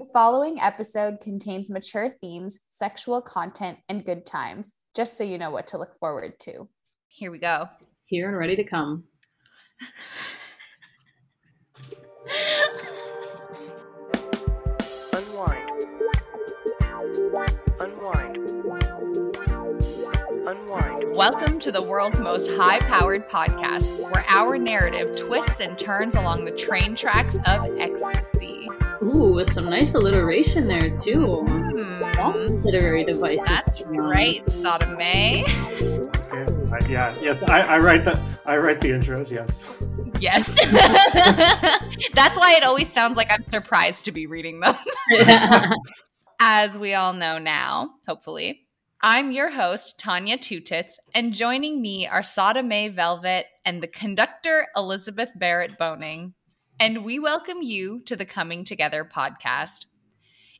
The following episode contains mature themes, sexual content, and good times, just so you know what to look forward to. Here we go. Here and ready to come. Unwind. Unwind. Unwind. Welcome to the world's most high powered podcast, where our narrative twists and turns along the train tracks of ecstasy. Ooh, with some nice alliteration there too. Hmm, Lots of literary devices. that's right, Sodomay. Okay. I, yeah, yes, I, I write the I write the intros. Yes. Yes. that's why it always sounds like I'm surprised to be reading them. As we all know now, hopefully. I'm your host, Tanya Tutits, and joining me are Sada May Velvet and the conductor, Elizabeth Barrett Boning. And we welcome you to the Coming Together podcast.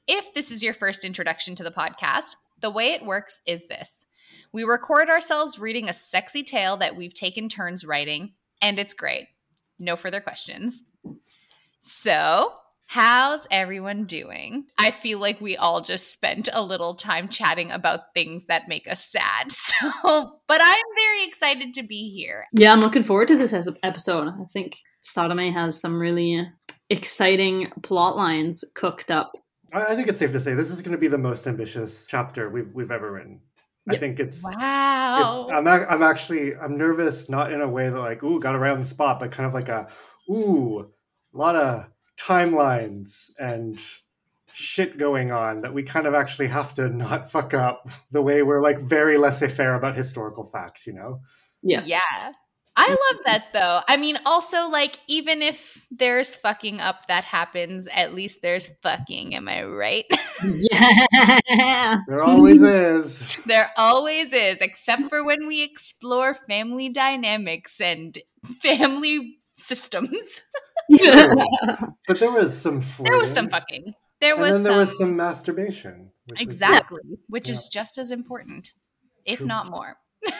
If this is your first introduction to the podcast, the way it works is this we record ourselves reading a sexy tale that we've taken turns writing, and it's great. No further questions. So, how's everyone doing? I feel like we all just spent a little time chatting about things that make us sad. So, but I'm very excited to be here. yeah, I'm looking forward to this as- episode. I think Sodome has some really exciting plot lines cooked up. I, I think it's safe to say this is going to be the most ambitious chapter we've we've ever written. I think it's. Wow. It's, I'm, ac- I'm actually I'm nervous, not in a way that like ooh got around the spot, but kind of like a ooh a lot of timelines and shit going on that we kind of actually have to not fuck up the way we're like very laissez-faire about historical facts, you know? Yeah. Yeah. I mm-hmm. love that though. I mean, also, like, even if there's fucking up that happens, at least there's fucking. Am I right? Yeah. There always is. there always is, except for when we explore family dynamics and family systems. But there was some there was some fucking. There and was then there some. was some masturbation. which was- exactly. Which Yeah. is just as important, if True. not more.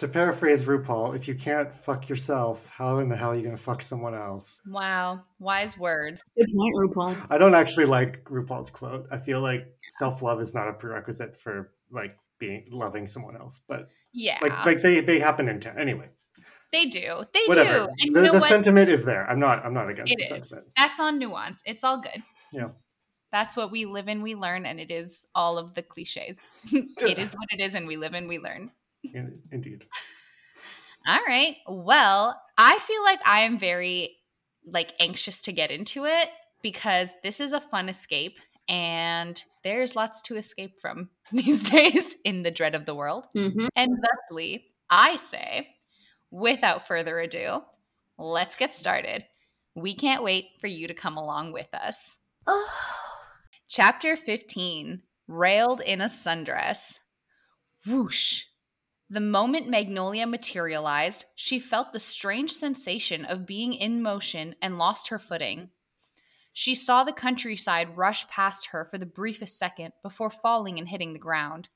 To paraphrase RuPaul, if you can't fuck yourself, how in the hell are you going to fuck someone else? Wow. Wise words. Good point, RuPaul. I don't actually like RuPaul's quote. I feel like self love is not a prerequisite for like being loving someone else, but Yeah. like like they they happen in ten anyway. They do. They Whatever. do. And the you know the what? sentiment is there. I'm not I'm not against It the is. sentiment. That's on nuance. It's all good. Yeah. That's what we live and we learn, and it is all of the cliches. it is what it is, and we live and we learn. In- Indeed. All right. Well, I feel like I am very like anxious to get into it because this is a fun escape and there's lots to escape from these days in the dread of the world. hmm And thusly, I say, without further ado, let's get started. We can't wait for you to come along with us. Oh. Chapter 15 Railed in a Sundress. Whoosh. The moment Magnolia materialized, she felt the strange sensation of being in motion and lost her footing. She saw the countryside rush past her for the briefest second before falling and hitting the ground.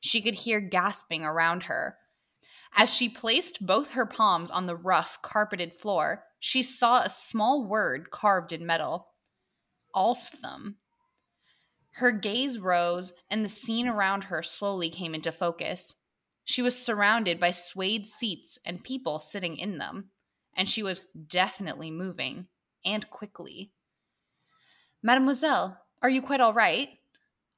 She could hear gasping around her. As she placed both her palms on the rough, carpeted floor, she saw a small word carved in metal Alsthom. Her gaze rose, and the scene around her slowly came into focus. She was surrounded by suede seats and people sitting in them, and she was definitely moving, and quickly. Mademoiselle, are you quite all right?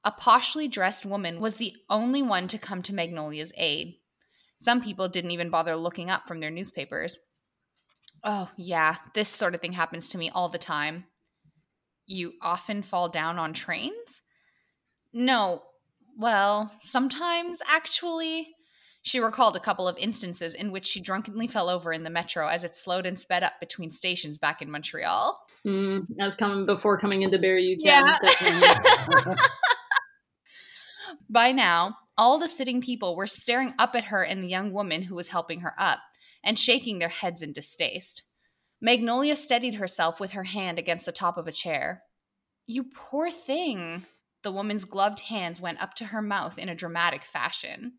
A poshly dressed woman was the only one to come to Magnolia's aid. Some people didn't even bother looking up from their newspapers. Oh, yeah, this sort of thing happens to me all the time. You often fall down on trains? No, well, sometimes actually. She recalled a couple of instances in which she drunkenly fell over in the metro as it slowed and sped up between stations back in Montreal. Mm, that was coming before coming into Barry UK. Yeah. By now, all the sitting people were staring up at her and the young woman who was helping her up and shaking their heads in distaste. Magnolia steadied herself with her hand against the top of a chair. You poor thing. The woman's gloved hands went up to her mouth in a dramatic fashion.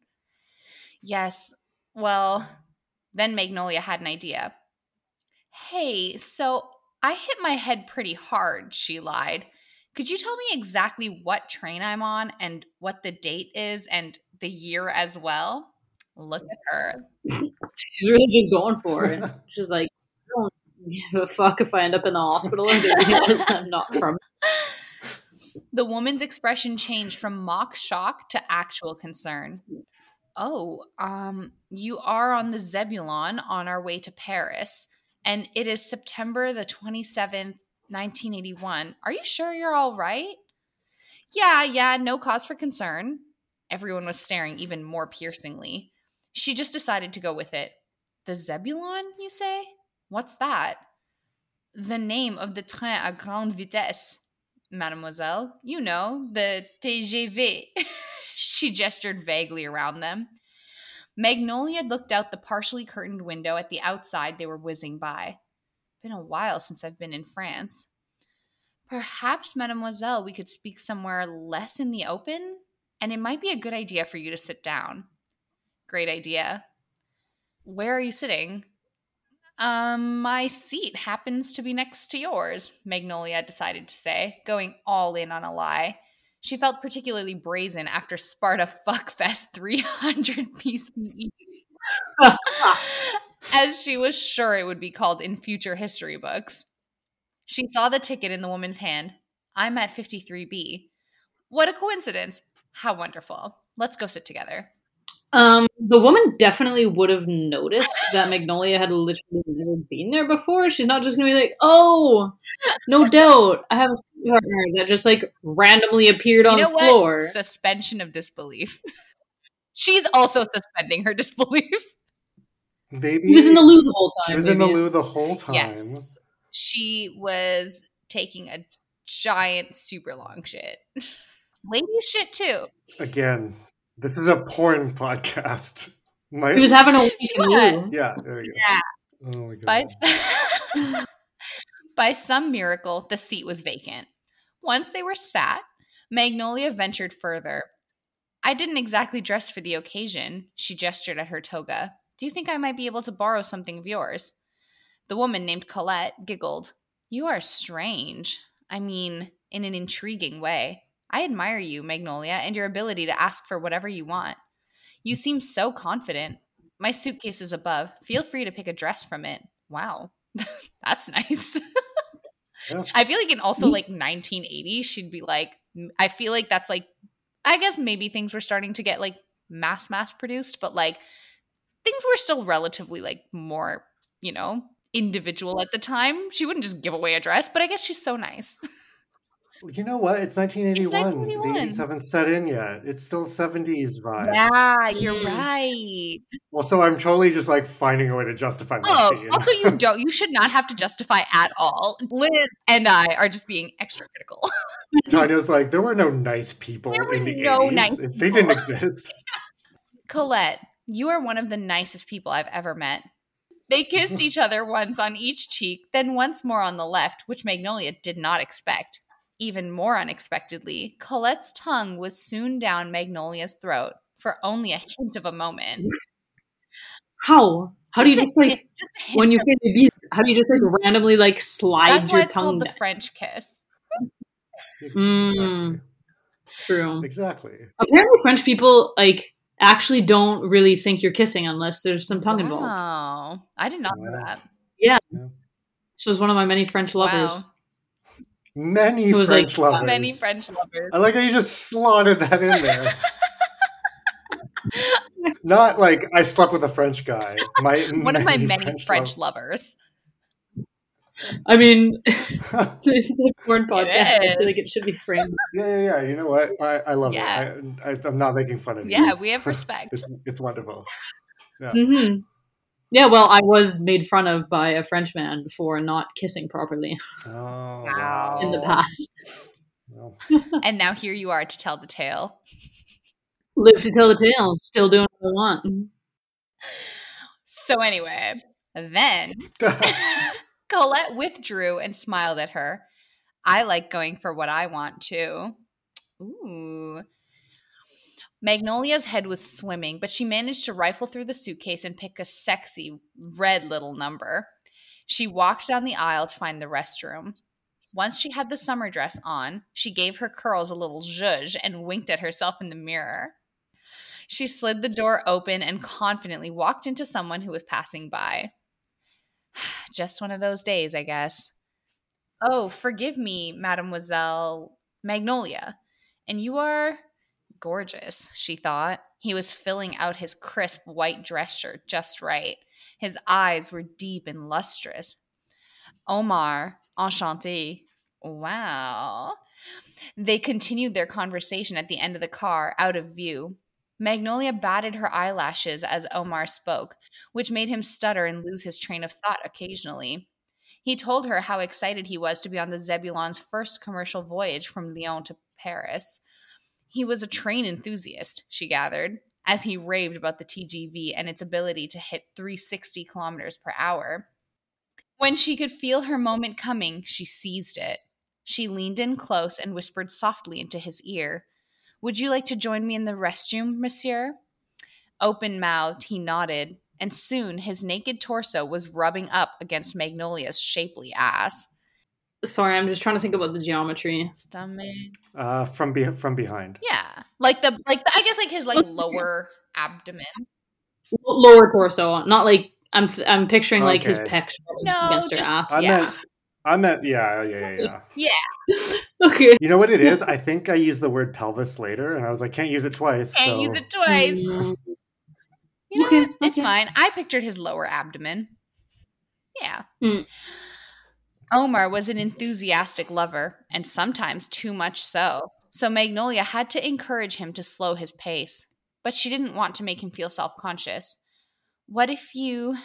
Yes, well, then Magnolia had an idea. Hey, so I hit my head pretty hard, she lied. Could you tell me exactly what train I'm on and what the date is and the year as well? Look at her. She's really just going for it. She's like, I don't give a fuck if I end up in the hospital and I'm not from. The woman's expression changed from mock shock to actual concern. Oh, um, you are on the Zebulon on our way to Paris, and it is September the 27th, 1981. Are you sure you're all right? Yeah, yeah, no cause for concern. Everyone was staring even more piercingly. She just decided to go with it. The Zebulon, you say? What's that? The name of the train à grande vitesse, mademoiselle. You know, the TGV. she gestured vaguely around them. Magnolia looked out the partially curtained window at the outside they were whizzing by. Been a while since I've been in France. Perhaps, mademoiselle, we could speak somewhere less in the open, and it might be a good idea for you to sit down. Great idea. Where are you sitting? Um, my seat happens to be next to yours, Magnolia decided to say, going all in on a lie. She felt particularly brazen after Sparta Fuckfest 300 BCE, as she was sure it would be called in future history books. She saw the ticket in the woman's hand. I'm at 53B. What a coincidence. How wonderful. Let's go sit together. Um, the woman definitely would have noticed that Magnolia had literally never been there before. She's not just gonna be like, "Oh, no doubt, I have a partner that just like randomly appeared on you know the floor." What? Suspension of disbelief. She's also suspending her disbelief. Maybe He was in the loo the whole time. He was in the loo the whole time. Yes. She was taking a giant, super long shit. Lady shit too. Again, this is a porn podcast. My, He was having a week in the loo. yeah, there we go. Yeah. Oh my god. By, by some miracle, the seat was vacant. Once they were sat, Magnolia ventured further. I didn't exactly dress for the occasion, she gestured at her toga. Do you think I might be able to borrow something of yours? The woman named Colette giggled. You are strange. I mean, in an intriguing way. I admire you, Magnolia, and your ability to ask for whatever you want. You seem so confident. My suitcase is above. Feel free to pick a dress from it. Wow. That's nice. Yeah. I feel like in also mm. like 1980, she'd be like, I feel like that's like, I guess maybe things were starting to get like mass mass produced, but like things were still relatively like more, you know, individual at the time. She wouldn't just give away a dress, but I guess she's so nice. You know what? It's 1981. It's 1981. The 80s haven't set in yet. It's still 70s vibe. Yeah, you're Mm. right. so I'm totally just like finding a way to justify my Oh, scene. also you don't. You should not have to justify at all. Liz and I are just being extra critical. Tanya's like, there were no nice people There were in the no 80s. nice they people. didn't exist. Colette, you are one of the nicest people I've ever met. They kissed each other once on each cheek, then once more on the left, which Magnolia did not expect. Even more unexpectedly, Colette's tongue was soon down Magnolia's throat for only a hint of a moment. How? How do you a just like hint- just when you of- say the beats? How do you just like randomly like slide That's why your it's tongue? called the? French kiss. Mm. True. Exactly. Apparently, French people like actually don't really think you're kissing unless there's some tongue involved. Wow. I did not know Wow. that. This was one of my many French lovers. Many It was, like, French lovers. Many French lovers. I like how you just slotted that in there. Not like I slept with a French guy. My One of my many French, lov- lovers. I mean, it's, it's a porn podcast. I feel like it should be framed. yeah, yeah, yeah. You know what? I, I love Yeah. it. I, I, I'm not making fun of you. Yeah, we have respect. It's it's wonderful. hmm Yeah, well, I was made fun of by a French man for not kissing properly Oh, Wow. in the past. Well, and now here you are to tell the tale. Live to tell the tale. Still doing what I want. So anyway, then Colette withdrew and smiled at her. I like going for what I want to. Ooh. Magnolia's head was swimming, but she managed to rifle through the suitcase and pick a sexy red little number. She walked down the aisle to find the restroom. Once she had the summer dress on, she gave her curls a little zhuzh and winked at herself in the mirror. She slid the door open and confidently walked into someone who was passing by. Just one of those days, I guess. Oh, forgive me, Mademoiselle Magnolia. And you are gorgeous, she thought. He was filling out his crisp white dress shirt just right. His eyes were deep and lustrous. Omar, enchanté. Wow. They continued their conversation at the end of the car, out of view. Magnolia batted her eyelashes as Omar spoke, which made him stutter and lose his train of thought occasionally. He told her how excited he was to be on the Zebulon's first commercial voyage from Lyon to Paris. He was a train enthusiast, she gathered, as he raved about the TGV and its ability to hit 360 kilometers per hour. When she could feel her moment coming, she seized it. She leaned in close and whispered softly into his ear, Would you like to join me in the restroom, monsieur? Open mouthed, he nodded, and soon his naked torso was rubbing up against Magnolia's shapely ass. Sorry, I'm just trying to think about the geometry. Stomach. Uh, from be- from behind. Yeah. Like the like the, I guess like his like lower abdomen. Lower torso, not like I'm. I'm picturing like his pecs No, against her just- ass. I Yeah. meant I meant yeah, yeah, yeah, yeah. Yeah. okay. You know what it is? I think I used the word pelvis later, and I was like, can't use it twice. Can't so- use it twice. Mm, You know Okay, what? It's okay. fine. I pictured his lower abdomen. Yeah. Mm. Omar was an enthusiastic lover, and sometimes too much so. So Magnolia had to encourage him to slow his pace. But she didn't want to make him feel self conscious. What if you.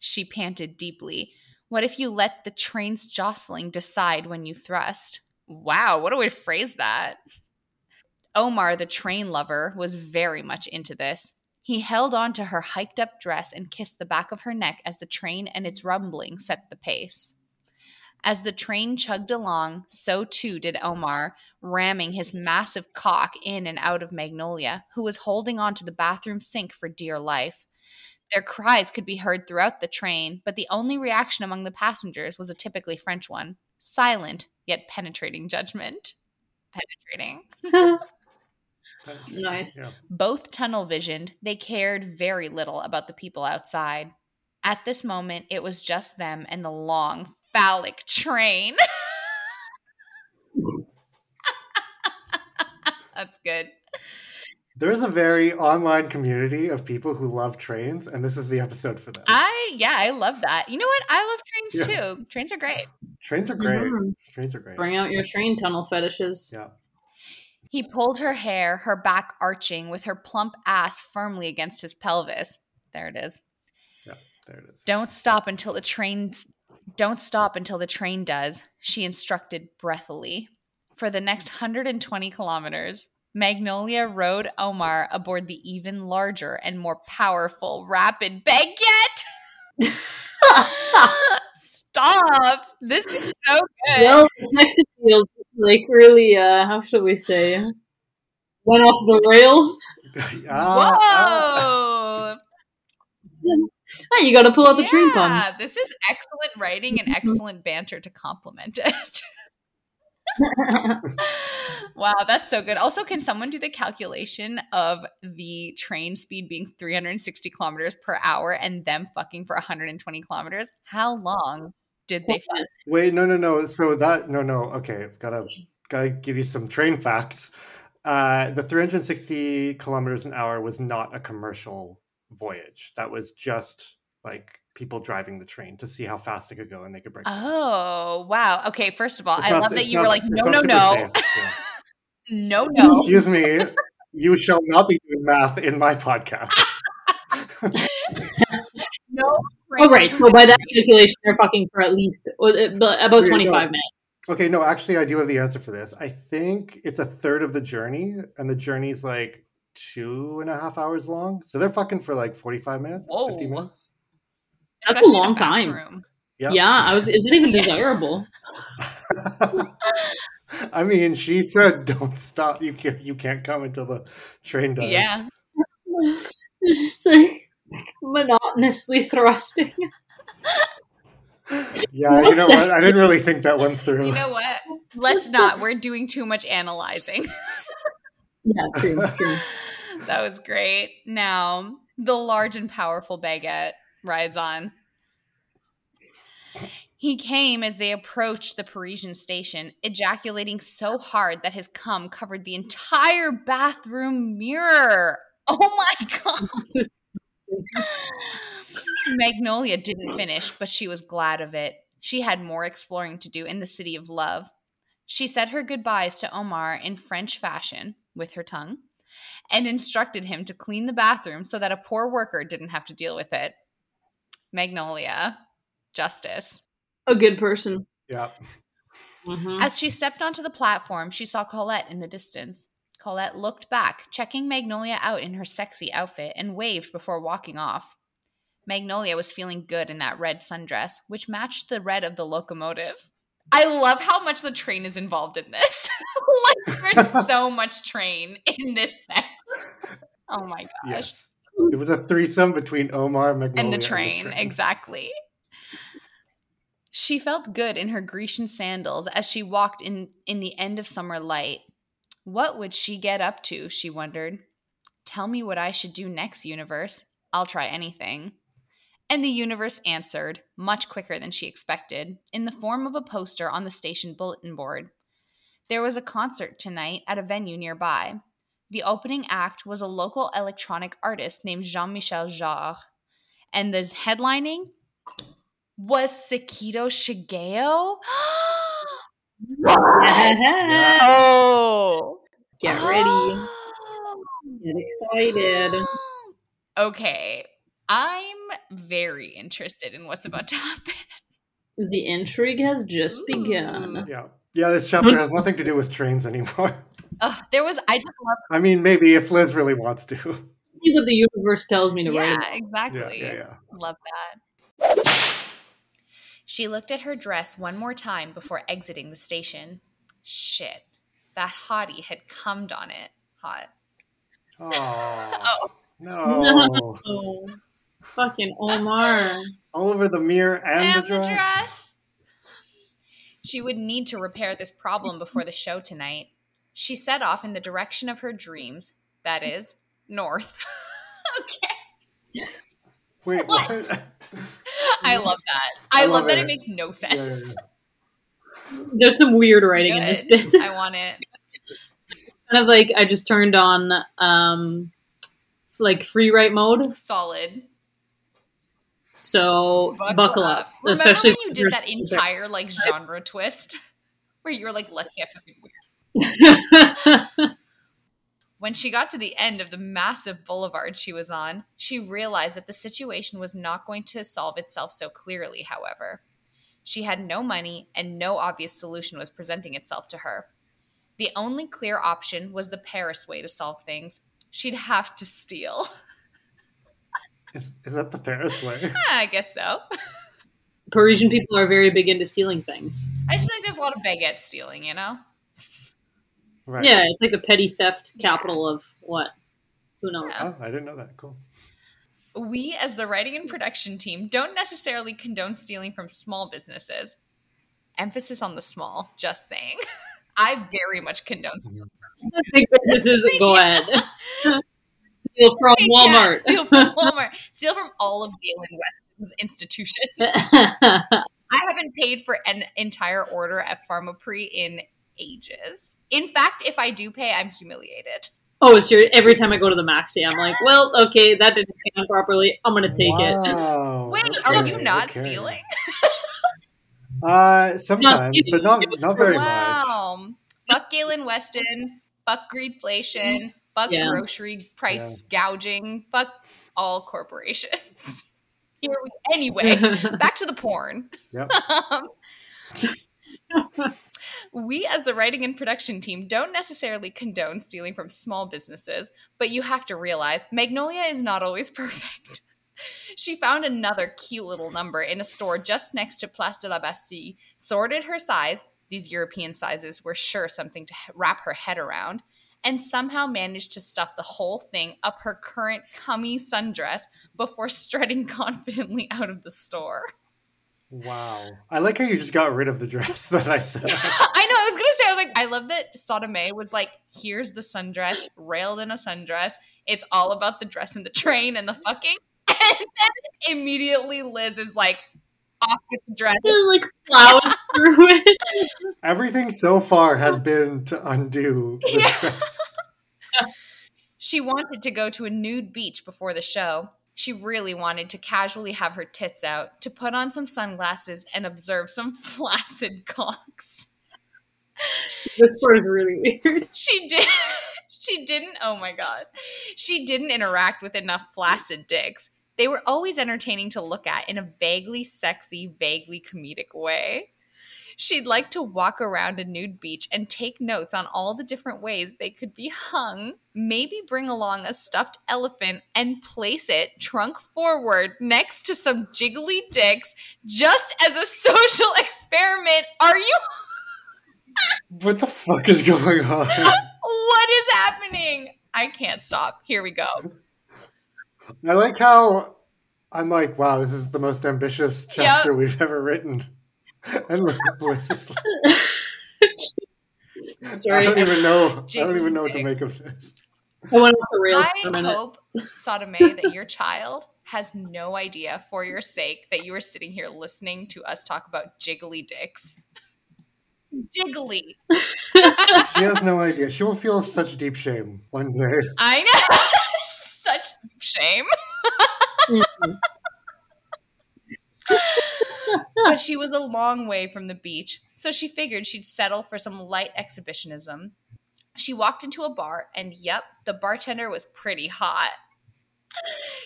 She panted deeply. What if you let the train's jostling decide when you thrust? Wow, what a way to phrase that. Omar, the train lover, was very much into this. He held on to her hiked up dress and kissed the back of her neck as the train and its rumbling set the pace. As the train chugged along, so too did Omar, ramming his massive cock in and out of Magnolia, who was holding on to the bathroom sink for dear life. Their cries could be heard throughout the train, but the only reaction among the passengers was a typically French one silent, yet penetrating judgment. Penetrating. nice. Yeah. Both tunnel visioned, they cared very little about the people outside. At this moment, it was just them and the long, phallic train. That's good. There is a very online community of people who love trains, and this is the episode for them. I, yeah, I love that. You know what? I love trains Yeah. too. Trains are great. Trains are great. Mhm. Trains are great. Bring out your train tunnel fetishes. Yeah. He pulled her hair, her back arching, with her plump ass firmly against his pelvis. There it is. Yeah, there it is. Don't stop until the train. don't stop until the train does, she instructed breathily. For the next 120 kilometers, Magnolia rode Omar aboard the even larger and more powerful Rapid Baguette. Stop! This is so good. well, the sex appeal, like really, uh, how should we say, went off the rails. Ah. Whoa! Ah, you got to pull out the train Yeah, puns. this is excellent writing and excellent banter to complement it. wow, that's so good. Also, can someone do the calculation of the train speed being 360 kilometers per hour and them fucking for 120 kilometers? How long did they fuck? Wait, no, no, no. So that no, no. Okay, gotta gotta give you some train facts. Uh, the 360 kilometers an hour was not a commercial voyage. That was just like people driving the train to see how fast it could go and they could break. it. Oh, wow. Okay, first of all, It's I not- love that it's you were like, no, no, no, yeah. no, no. Excuse me. You shall not be doing math in my podcast. No. All right, so by that calculation, they're fucking for at least uh, about 25 minutes. Okay, no, actually, I do have the answer for this. I think it's a third of the journey, and the journey's like two and a half hours long. So they're fucking for like 45 minutes, 50 Whoa. minutes. That's a Especially in long time. bathroom. Yeah. Yeah, I was. Is it even desirable? I mean, she said, "Don't stop. You can't. You can't come until the train does." Yeah. It's just like monotonously thrusting. Yeah, you know what? I didn't really think that one through. You know what? Let's not. We're doing too much analyzing. Yeah, true, true. that was great. Now, the large and powerful baguette rides on. He came as they approached the Parisian station, ejaculating so hard that his cum covered the entire bathroom mirror. Oh my god. Magnolia didn't finish, but she was glad of it. She had more exploring to do in the city of love. She said her goodbyes to Omar in French fashion with her tongue and instructed him to clean the bathroom so that a poor worker didn't have to deal with it. Magnolia, justice. A good person. Yeah. Mhm. As she stepped onto the platform, she saw Colette in the distance. Colette looked back, checking Magnolia out in her sexy outfit, and waved before walking off. Magnolia was feeling good in that red sundress, which matched the red of the locomotive. I love how much the train is involved in this. like, there's so much train in this sex. Oh my gosh. Yes. It was a threesome between Omar, Magnolia, and the train, exactly. She felt good in her Grecian sandals as she walked in in the end of summer light. What would she get up to, she wondered. Tell me what I should do next, universe. I'll try anything. And the universe answered, much quicker than she expected, in the form of a poster on the station bulletin board. There was a concert tonight at a venue nearby. The opening act was a local electronic artist named Jean Michel Jarre. And the headlining was Sakito Shigeo. Yeah. oh. Get ready. Get excited. Okay. I'm very interested in what's about to happen. The intrigue has just Ooh. begun. Yeah. Yeah, this chapter has nothing to do with trains anymore. Ugh, there was I just love I mean, maybe if Liz really wants to. See what the universe tells me to Yeah, write. Yeah, exactly. yeah, yeah. Love that. She looked at her dress one more time before exiting the station. Shit. That hottie had cummed on it. Hot. Oh, Oh, no. Oh, fucking Omar. All over the mirror and, and the dress. dress. She would need to repair this problem before the show tonight. She set off in the direction of her dreams, that is, north. okay. Wait, What? what? I love that. I, I love, love that it. it makes no Yeah, sense. There's some weird writing in this bit. I want it. kind of like I just turned on um like free write mode. Solid. So buckle, up. Remember Especially when you did that entire like genre twist where you were like, let's get fucking weird. Entire When she got to the end of the massive boulevard she was on, she realized that the situation was not going to solve itself so clearly, however. She had no money and no obvious solution was presenting itself to her. The only clear option was the Paris way to solve things. She'd have to steal. Is, is that the Paris way? I guess so. Parisian people are very big into stealing things. I just feel like there's a lot of baguette stealing, you know? Right. Yeah, it's like the petty theft capital of what? Who knows? Oh, I didn't know that. Cool. We, as the writing and production team, don't necessarily condone stealing from small businesses. Emphasis on the small, just saying. I very much condone mm-hmm. stealing. Big businesses, go ahead. Steal from Yeah, Walmart. steal from Walmart. Steal from all of Galen Weston's institutions. I haven't paid for an entire order at Pharmaprix in ages. In fact, if I do pay, I'm humiliated. oh, so every time I go to the Maxi, I'm like, well, okay, that didn't scan properly. I'm gonna take it. wow. Wait, are you not okay. stealing? Uh, sometimes, stealing, but not not for very much. wow. Fuck Galen Weston. Fuck greedflation. Fuck Yeah. grocery price gouging. Fuck all corporations. Here we, anyway, back to the porn. Yep. Um, we, as the writing and production team, don't necessarily condone stealing from small businesses, but you have to realize Magnolia is not always perfect. She found another cute little number in a store just next to Place de la Bastille, sorted her size, these European sizes were sure something to wrap her head around, and somehow managed to stuff the whole thing up her current cummy sundress before strutting confidently out of the store. Wow. I like how you just got rid of the dress that I said. I know. I was gonna say. I was like, I love that Sodome was like, "Here's the sundress, railed in a sundress. It's all about the dress and the train and the mm-hmm. fucking." And then immediately Liz is like, off with the dress. Just, like plows through it. Everything so far has been to undo the Yeah. dress. She wanted to go to a nude beach before the show. She really wanted to casually have her tits out, to put on some sunglasses and observe some flaccid cocks. This part is really weird. She did. She didn't. Oh my god. She didn't interact with enough flaccid dicks. They were always entertaining to look at in a vaguely sexy, vaguely comedic way. She'd like to walk around a nude beach and take notes on all the different ways they could be hung. Maybe bring along a stuffed elephant and place it trunk forward next to some jiggly dicks just as a social experiment. Are you What the fuck is going on? What is happening? I can't stop. Here we go. I like how I'm like, wow, this is the most ambitious chapter we've ever written. And look at Liz is like, I don't even know. I don't even know what to make of this. I went off the rails for a I minute. hope, Sodome, that your child has no idea for your sake that you are sitting here listening to us talk about jiggly dicks. Jiggly. She has no idea. She will feel such deep shame one day. I know. Such deep shame. Mm-hmm. But she was a long way from the beach, so she figured she'd settle for some light exhibitionism. She walked into a bar, and yep, the bartender was pretty hot.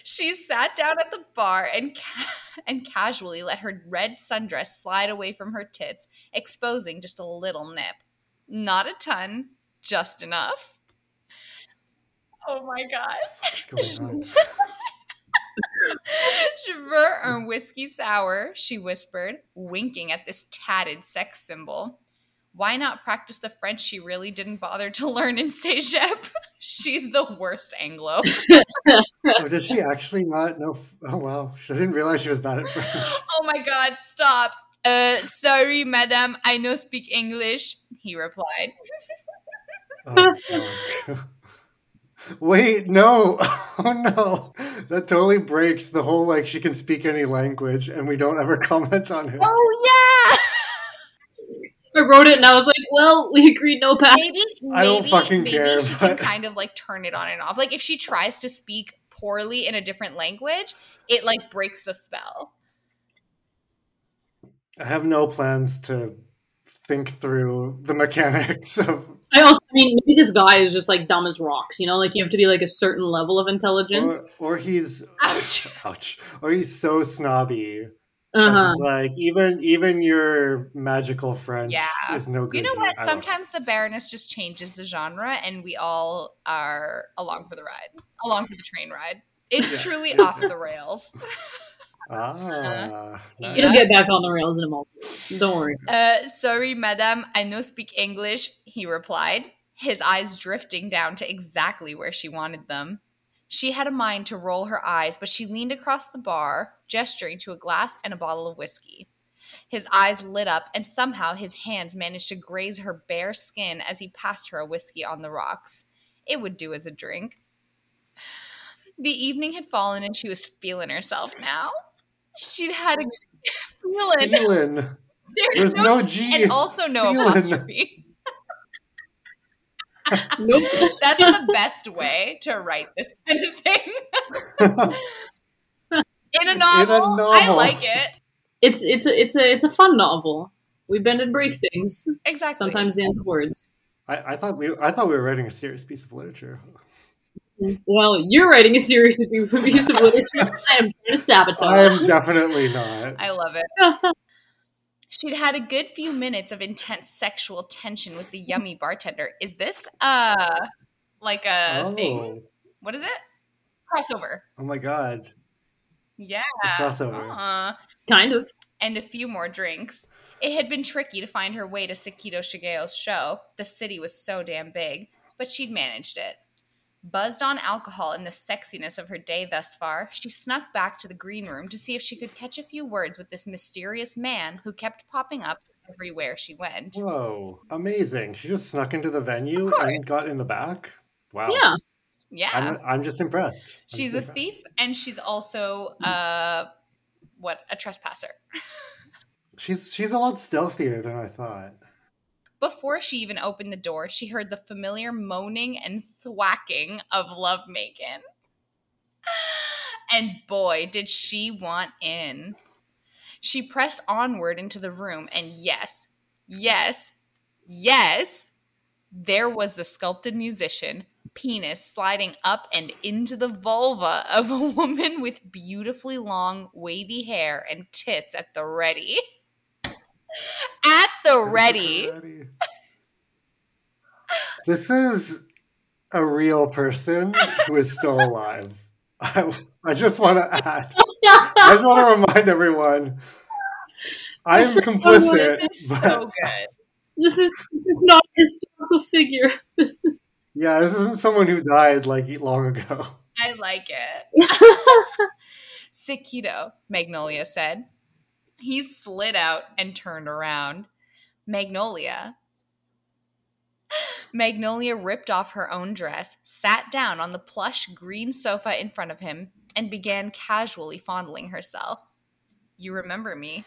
She sat down at the bar and ca- and casually let her red sundress slide away from her tits, exposing just a little nip. Not a ton, just enough. Oh my god. On? Un whiskey sour, she whispered, winking at this tatted sex symbol. Why not practice the French she really didn't bother to learn in Cégep? She's the worst Anglo. Oh, does she actually not know? Oh, wow. She didn't realize she was bad at French. Oh my god, stop. Uh, sorry, madame, I no speak English, he replied. Oh. Wait, no. Oh, no. That totally breaks the whole, like, she can speak any language and we don't ever comment on it. Oh yeah! I wrote it and I was like, well, we agreed no pass. Maybe, maybe, I don't fucking maybe care, she can kind of like turn it on and off. Like if she tries to speak poorly in a different language, it like breaks the spell. I have no plans to think through the mechanics of. I also, I mean, maybe this guy is just like dumb as rocks. You know, like you have to be like a certain level of intelligence. or he's. Ouch. Ouch. Or he's so snobby. Uh-huh. Like, even even your magical friend Yeah. is no good. You know what? I don't know. Sometimes the Baroness just changes the genre, and we all are along for the ride, along for the train ride. It's Yeah. truly off the rails. Ah, nice. It'll get back on the rails in a moment. Don't worry. Uh, sorry, madam, I no speak English, he replied, his eyes drifting down to exactly where she wanted them. She had a mind to roll her eyes, but she leaned across the bar, gesturing to a glass and a bottle of whiskey. His eyes lit up, and somehow his hands managed to graze her bare skin as he passed her a whiskey on the rocks. It would do as a drink. The evening had fallen, and she was feeling herself now. She'd had a feeling. Feeling. There's There's no G. and also no Feeling. apostrophe. Nope. That's the best way to write this kind of thing. In a novel, I novel. like it. It's it's a it's a it's a fun novel. We bend and break things. Exactly. Sometimes the end of words. I, I thought we I thought we were writing a serious piece of literature. Well, you're writing a serious piece of literature. I am trying to sabotage. I am definitely not. I love it. She'd had a good few minutes of intense sexual tension with the yummy bartender. Is this uh like a oh, thing? What is it? Crossover. oh my god. Yeah. crossover. Uh, kind of. and a few more drinks. It had been tricky to find her way to Sakito Shigeo's show. The city was so damn big, but she'd managed it. Buzzed on alcohol and the sexiness of her day thus far, she snuck back to the green room to see if she could catch a few words with this mysterious man who kept popping up everywhere she went. Whoa, amazing. She just snuck into the venue and got in the back. Wow. Yeah. Yeah. I'm, I'm just impressed. I'm she's a impressed. thief and she's also uh what a trespasser. She's she's a lot stealthier than I thought. Before she even opened the door, she heard the familiar moaning and thwacking of Love Macon. And boy, did she want in. She pressed onward into the room, and yes, yes, yes, there was the sculpted musician, penis sliding up and into the vulva of a woman with beautifully long, wavy hair and tits at the ready. At the ready. Ready. This is a real person who is still alive. I, I just want to add. I just want to remind everyone. I am This complicit. is but- so good. This is this is not a historical figure. This is yeah, this isn't someone who died like long ago. I like it. Sakito, Magnolia said. He slid out and turned around. Magnolia. Magnolia ripped off her own dress, sat down on the plush green sofa in front of him, and began casually fondling herself. You remember me.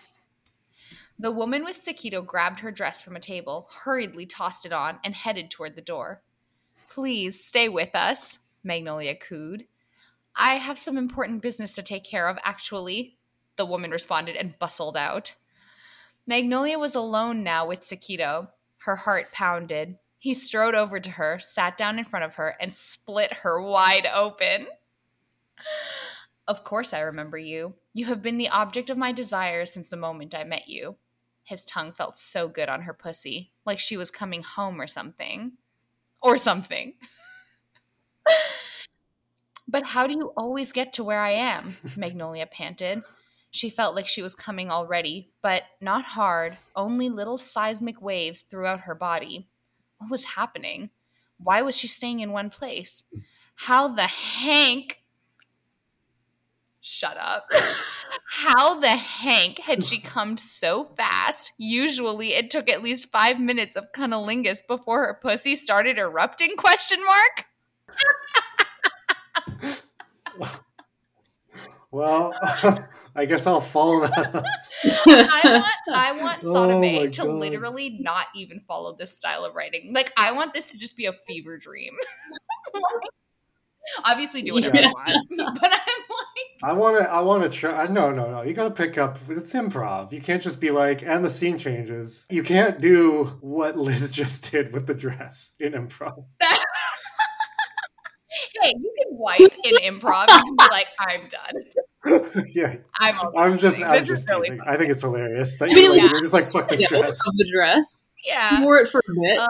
The woman with Sakito grabbed her dress from a table, hurriedly tossed it on, and headed toward the door. Please stay with us, Magnolia cooed. I have some important business to take care of, actually, the woman responded and bustled out. Magnolia was alone now with Sakito. Her heart pounded. He strode over to her, sat down in front of her, and split her wide open. Of course, I remember you. You have been the object of my desire since the moment I met you. His tongue felt so good on her pussy, like she was coming home or something. Or something. But how do you always get to where I am? Magnolia panted. She felt like she was coming already, but not hard, only little seismic waves throughout her body. What was happening? Why was she staying in one place? How the Hank. Shut up. How the Hank had she come so fast? Usually it took at least five minutes of cunnilingus before her pussy started erupting? Question mark. Well, I guess I'll follow that up. I want I want Oh Sotomayor my to God. literally not even follow this style of writing. Like I want this to just be a fever dream. Like, obviously do whatever Yeah. you want. But I'm like I want to. I want to try. No, no, no. You got to pick up. It's improv. You can't just be like, and the scene changes. You can't do what Liz just did with the dress in improv. Hey, you can wipe in improv. You can be like, I'm done. yeah, I'm I'm just. I'm this just is really teasing. I think it's hilarious that I mean, you're, it was- like, just like fuck this Yeah, dress. of the dress. She Yeah. wore it for a bit. Uh,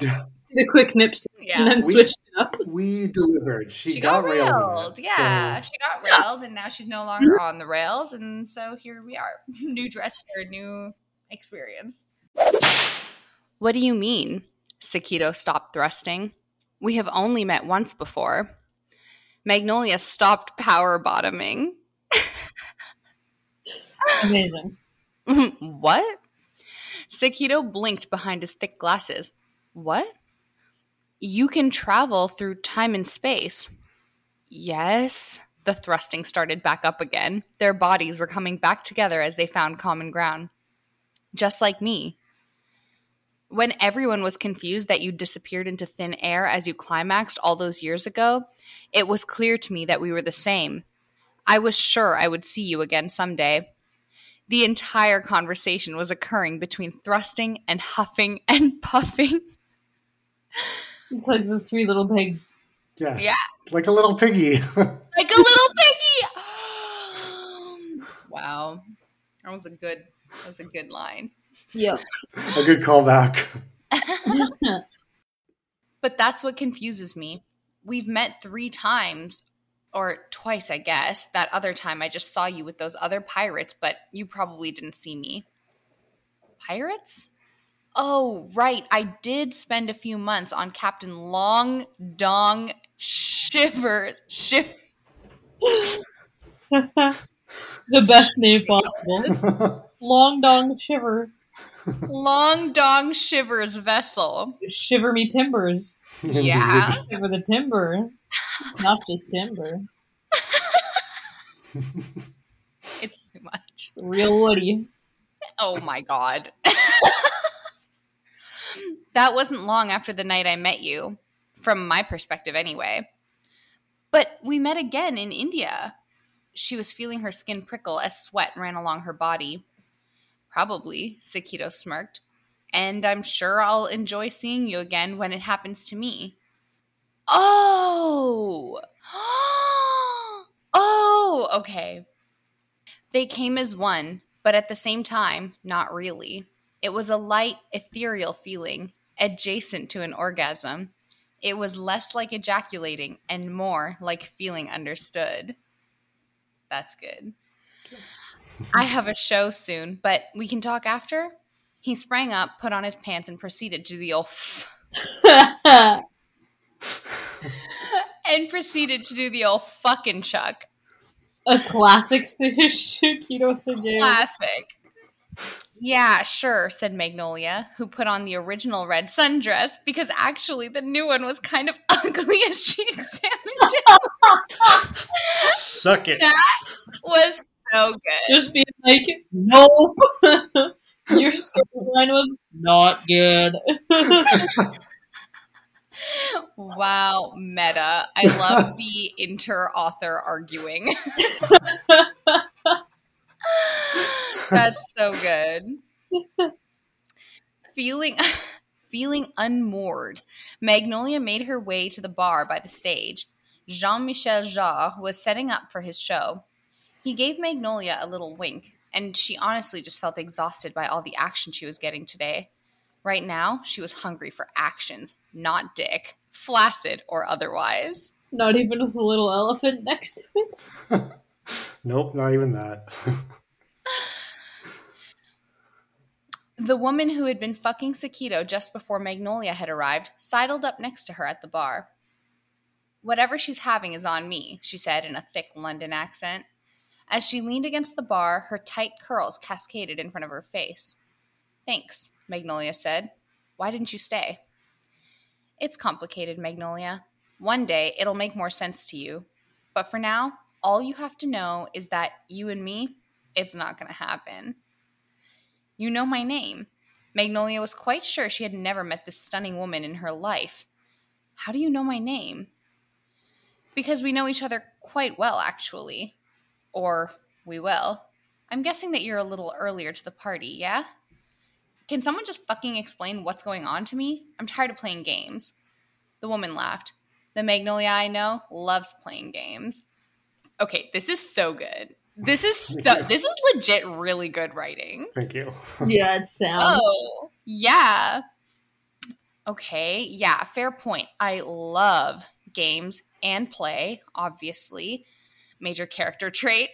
Yeah. the quick nips Yeah. and then We- switched it up. We delivered. She, She got, railed. railed. it, Yeah, so- she got railed, and now she's no longer on the rails. And so here we are. new dress for a new experience. What do you mean? Sakito stopped thrusting. We have only met once before. Magnolia stopped power bottoming. Amazing. what? Sakito blinked behind his thick glasses. What? You can travel through time and space. Yes. The thrusting started back up again. Their bodies were coming back together as they found common ground. Just like me. When everyone was confused that you disappeared into thin air as you climaxed all those years ago, it was clear to me that we were the same. I was sure I would see you again someday. The entire conversation was occurring between thrusting and huffing and puffing. It's like the three little pigs. Yes. Yeah. Like a little piggy. like a little piggy. wow. That was a good that was a good line. Yep. a good callback. But that's what confuses me. We've met 3 times or twice, I guess. That other time I just saw you with those other pirates, but you probably didn't see me. Pirates? Oh, right. I did spend a few months on Captain Long Dong Shiver. Shiv- the best name possible. Long Dong Shiver. Long Dong Shivers vessel. Shiver me timbers. Yeah. Shiver the timber. Not just timber. It's too much. Real Woody. Oh my god. that wasn't long after the night I met you, from my perspective anyway. But we met again in India. She was feeling her skin prickle as sweat ran along her body. Probably, Sakito smirked. And I'm sure I'll enjoy seeing you again when it happens to me. Oh! oh, okay. They came as one, but at the same time, not really. It was a light, ethereal feeling, adjacent to an orgasm. It was less like ejaculating and more like feeling understood. That's good. I have a show soon, but we can talk after? He sprang up, put on his pants, and proceeded to the old. F- and proceeded to do the old fucking chuck. A classic Sakito Shigeo. Classic. Yeah, sure, said Magnolia, who put on the original red sundress because actually the new one was kind of ugly as she examined it. Suck it. That was so good. Just being like, nope. Your storyline was not good. Wow, meta. I love the inter author arguing. That's so good. Feeling feeling unmoored, Magnolia made her way to the bar by the stage. Jean-Michel Jarre was setting up for his show. He gave Magnolia a little wink, and she honestly just felt exhausted by all the action she was getting today. Right now, she was hungry for actions, not dick, flaccid or otherwise. Not even with a little elephant next to it. Nope, not even that. The woman who had been fucking Sakito just before Magnolia had arrived sidled up next to her at the bar. Whatever she's having is on me, she said in a thick London accent. As she leaned against the bar, her tight curls cascaded in front of her face. Thanks, Magnolia said. Why didn't you stay? It's complicated, Magnolia. One day it'll make more sense to you. But for now, all you have to know is that you and me, it's not going to happen. You know my name. Magnolia was quite sure she had never met this stunning woman in her life. How do you know my name? Because we know each other quite well, actually. Or we will. I'm guessing that you're a little earlier to the party, yeah? Can someone just fucking explain what's going on to me? I'm tired of playing games. The woman laughed. The Magnolia I know loves playing games. Okay, this is so good. This is so, this is legit really good writing. Thank you. Yeah, it sounds. Oh, yeah. Okay, yeah, fair point. I love games and play, obviously. Major character trait.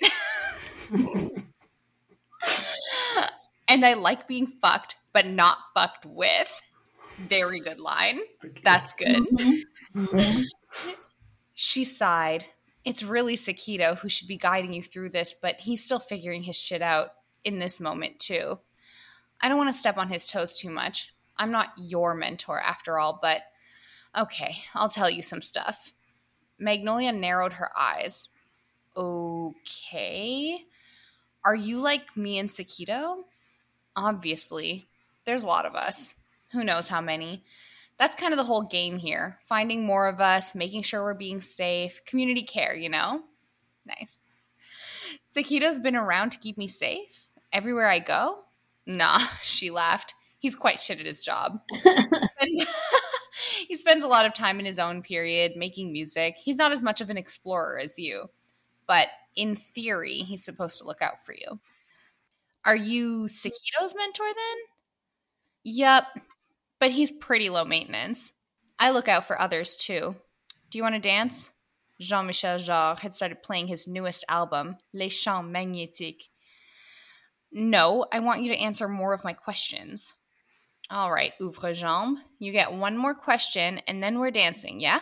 and I like being fucked, but not fucked with. Very good line. That's good. Mhm. She sighed. It's really Sakito who should be guiding you through this, but he's still figuring his shit out in this moment, too. I don't want to step on his toes too much. I'm not your mentor after all, but okay, I'll tell you some stuff. Magnolia narrowed her eyes. Okay. Are you like me and Sakito? Obviously. There's a lot of us. Who knows how many? That's kind of the whole game here. Finding more of us, making sure we're being safe, community care, you know? Nice. Sakito's been around to keep me safe everywhere I go? Nah, she laughed. He's quite shit at his job. He spends a lot of time in his own period making music. He's not as much of an explorer as you, but in theory, he's supposed to look out for you. Are you Sakito's mentor then? Yep, but he's pretty low maintenance. I look out for others too. Do you want to dance? Jean Michel Jarre had started playing his newest album, Les Chants Magnétiques. No, I want you to answer more of my questions. All right, ouvre jambe. You get one more question and then we're dancing, yeah?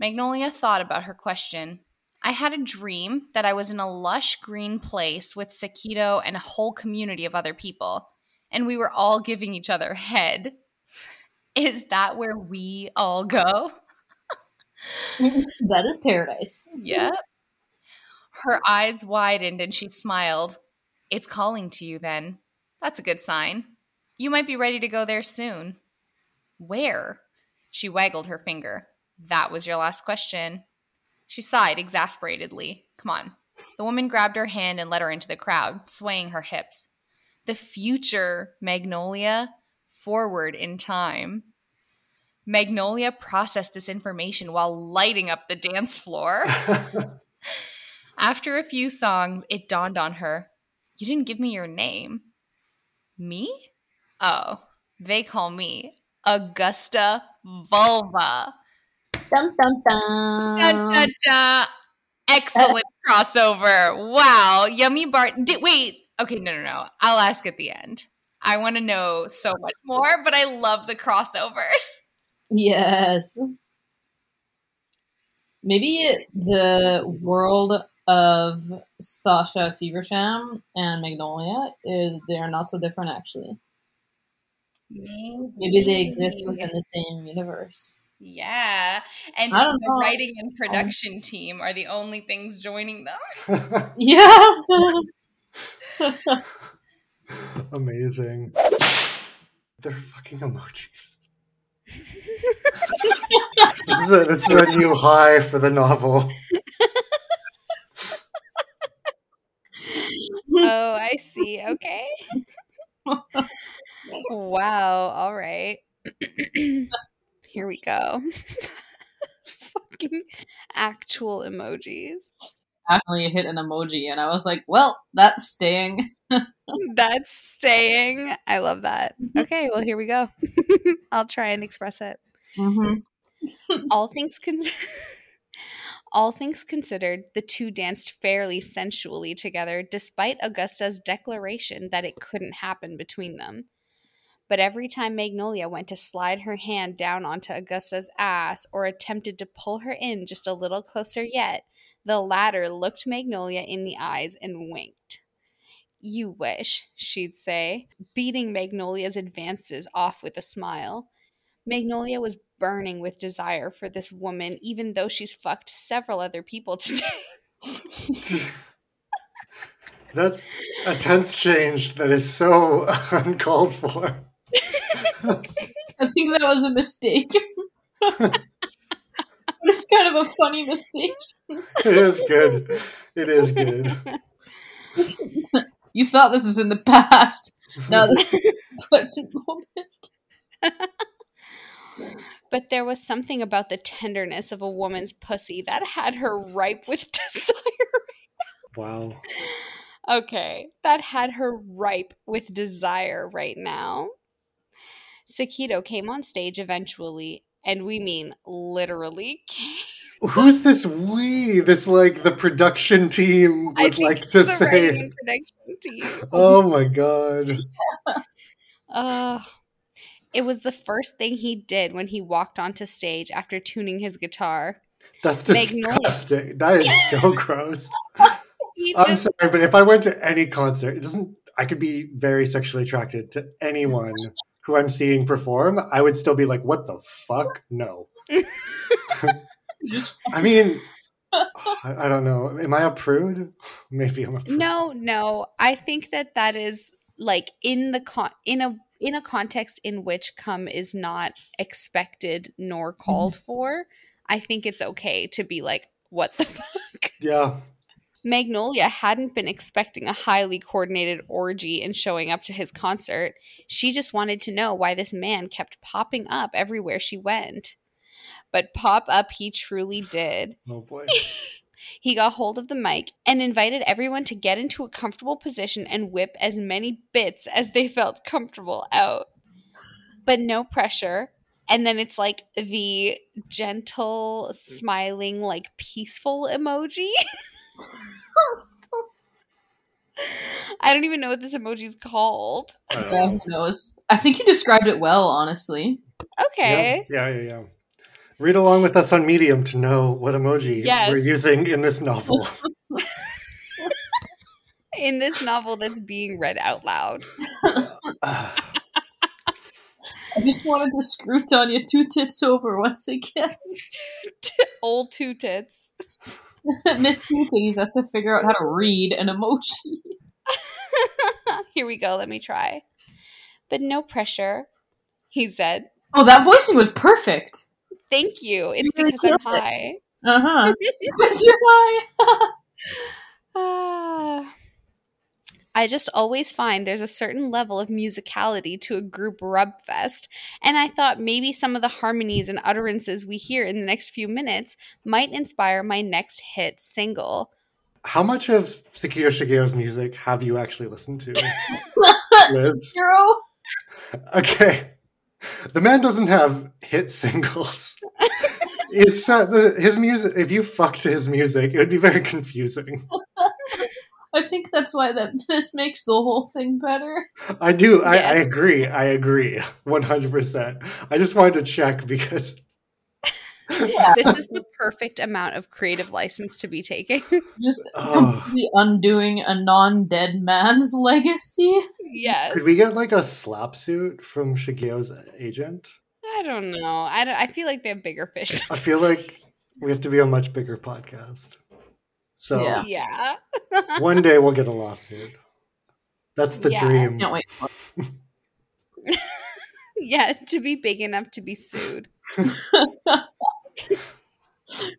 Magnolia thought about her question. I had a dream that I was in a lush green place with Sakito and a whole community of other people, and we were all giving each other head. Is that where we all go? that is paradise. Yep. Her eyes widened and she smiled. It's calling to you then. That's a good sign. You might be ready to go there soon. Where? She waggled her finger. That was your last question. She sighed exasperatedly. Come on. The woman grabbed her hand and led her into the crowd, swaying her hips. The future, Magnolia, forward in time. Magnolia processed this information while lighting up the dance floor. After a few songs, it dawned on her You didn't give me your name. Me? Oh, they call me Augusta Vulva. Dum dum dum. Dun, dun, dun. Excellent crossover. Wow. Yummy Bart. Did, wait. Okay, no, no, no. I'll ask at the end. I want to know so much more, but I love the crossovers. Yes. Maybe the world of Sasha Feversham and Magnolia is they are not so different actually. Maybe they exist within the same universe. Yeah. And the know. writing and production team are the only things joining them. Yeah. Amazing. They're fucking emojis. this, is a, this is a new high for the novel. oh, I see. Okay. wow. All right. Here we go. Fucking actual emojis. Actually hit an emoji and I was like, well, that's staying. That's staying. I love that. Okay, well, here we go. I'll try and express it. Mm-hmm. all things con- all things considered, the two danced fairly sensually together, despite Augusta's declaration that it couldn't happen between them. But every time Magnolia went to slide her hand down onto Augusta's ass or attempted to pull her in just a little closer yet, the latter looked Magnolia in the eyes and winked. You wish, she'd say, beating Magnolia's advances off with a smile. Magnolia was burning with desire for this woman, even though she's fucked several other people today. That's a tense change that is so uncalled for. I think that was a mistake. it's kind of a funny mistake. It is good. It is good. You thought this was in the past. Now this is the present moment. but there was something about the tenderness of a woman's pussy that had her ripe with desire. Wow. Okay, that had her ripe with desire right now. Sakito came on stage eventually, and we mean literally came. Who's this we? This like the production team would like it's to the say. production team. Oh my god. Uh, it was the first thing he did when he walked onto stage after tuning his guitar. That's Magnolia. disgusting. That is so gross. I'm sorry, but if I went to any concert, it doesn't I could be very sexually attracted to anyone who I'm seeing perform. I would still be like, what the fuck? No. Just I mean I, I don't know. Am I a prude? Maybe I'm a prude. no, no. I think that that is like in the con in a in a context in which cum is not expected nor mm-hmm. called for. I think it's okay to be like, what the fuck? Yeah. Magnolia hadn't been expecting a highly coordinated orgy and showing up to his concert. She just wanted to know why this man kept popping up everywhere she went. But pop up he truly did. Oh boy. He got hold of the mic and invited everyone to get into a comfortable position and whip as many bits as they felt comfortable out. But no pressure. And then it's like the gentle, smiling, like peaceful emoji. I don't even know what this emoji is called. I yeah, who knows? I think you described it well, honestly. Okay. Yeah, yeah, yeah, yeah. Read along with us on Medium to know what emoji Yes. we're using in this novel. In this novel that's being read out loud. I just wanted to screw Tanya two tits over once again. Old two tits. Miss Two Titties has to figure out how to read an emoji. Here we go. Let me try. But no pressure, he said. Oh, that voicing was perfect. Thank you. It's You really because I'm high. Uh huh. Because you're high. Ah. I just always find there's a certain level of musicality to a group rub fest, and I thought maybe some of the harmonies and utterances we hear in the next few minutes might inspire my next hit single. How much of Sakito Shigeo's music have you actually listened to, Liz? Zero. Okay. The man doesn't have hit singles. it's uh, the, his music. If you fuck to his music, it would be very confusing. I think that's why that this makes the whole thing better. I do. I, I agree. I agree. One hundred percent. I just wanted to check because This is the perfect amount of creative license to be taking. Just Oh. completely undoing a non-dead man's legacy. yes. could we get like a slap suit from Shigeo's agent? I don't know. I, don't, I feel like they have bigger fish. I feel like we have to be a much bigger podcast. So Yeah. yeah. one day we'll get a lawsuit. That's the Yeah. dream. Can't wait. for Yeah, to be big enough to be sued.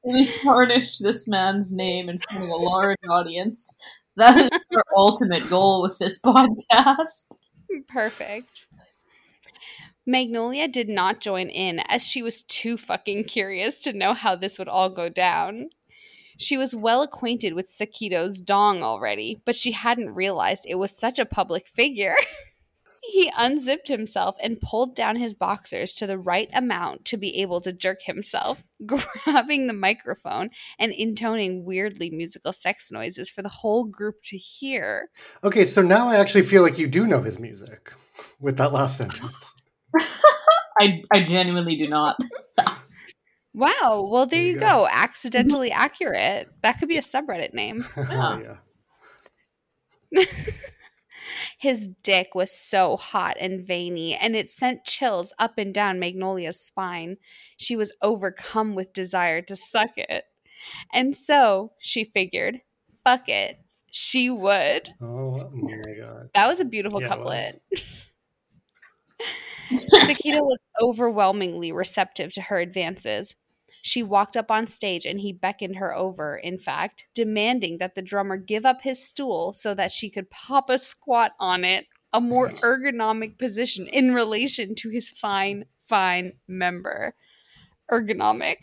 we tarnish this man's name in front of a large audience. That is our ultimate goal with this podcast. Perfect. Magnolia did not join in as she was too fucking curious to know how this would all go down. She was well acquainted with Sakito's dong already, but she hadn't realized it was such a public figure. he unzipped himself and pulled down his boxers to the right amount to be able to jerk himself, grabbing the microphone and intoning weirdly musical sex noises for the whole group to hear. Okay, so now I actually feel like you do know his music with that last sentence. I, I genuinely do not. Wow. Well, there, There you you go. go. Accidentally accurate. That could be a subreddit name. oh, yeah. His dick was so hot and veiny, and it sent chills up and down Magnolia's spine. She was overcome with desire to suck it. And so, she figured, fuck it, she would. Oh my god. That was a beautiful Yeah, couplet. Sakito was overwhelmingly receptive to her advances. She walked up on stage and he beckoned her over, in fact, demanding that the drummer give up his stool so that she could pop a squat on it, a more ergonomic position in relation to his fine, fine member. Ergonomic.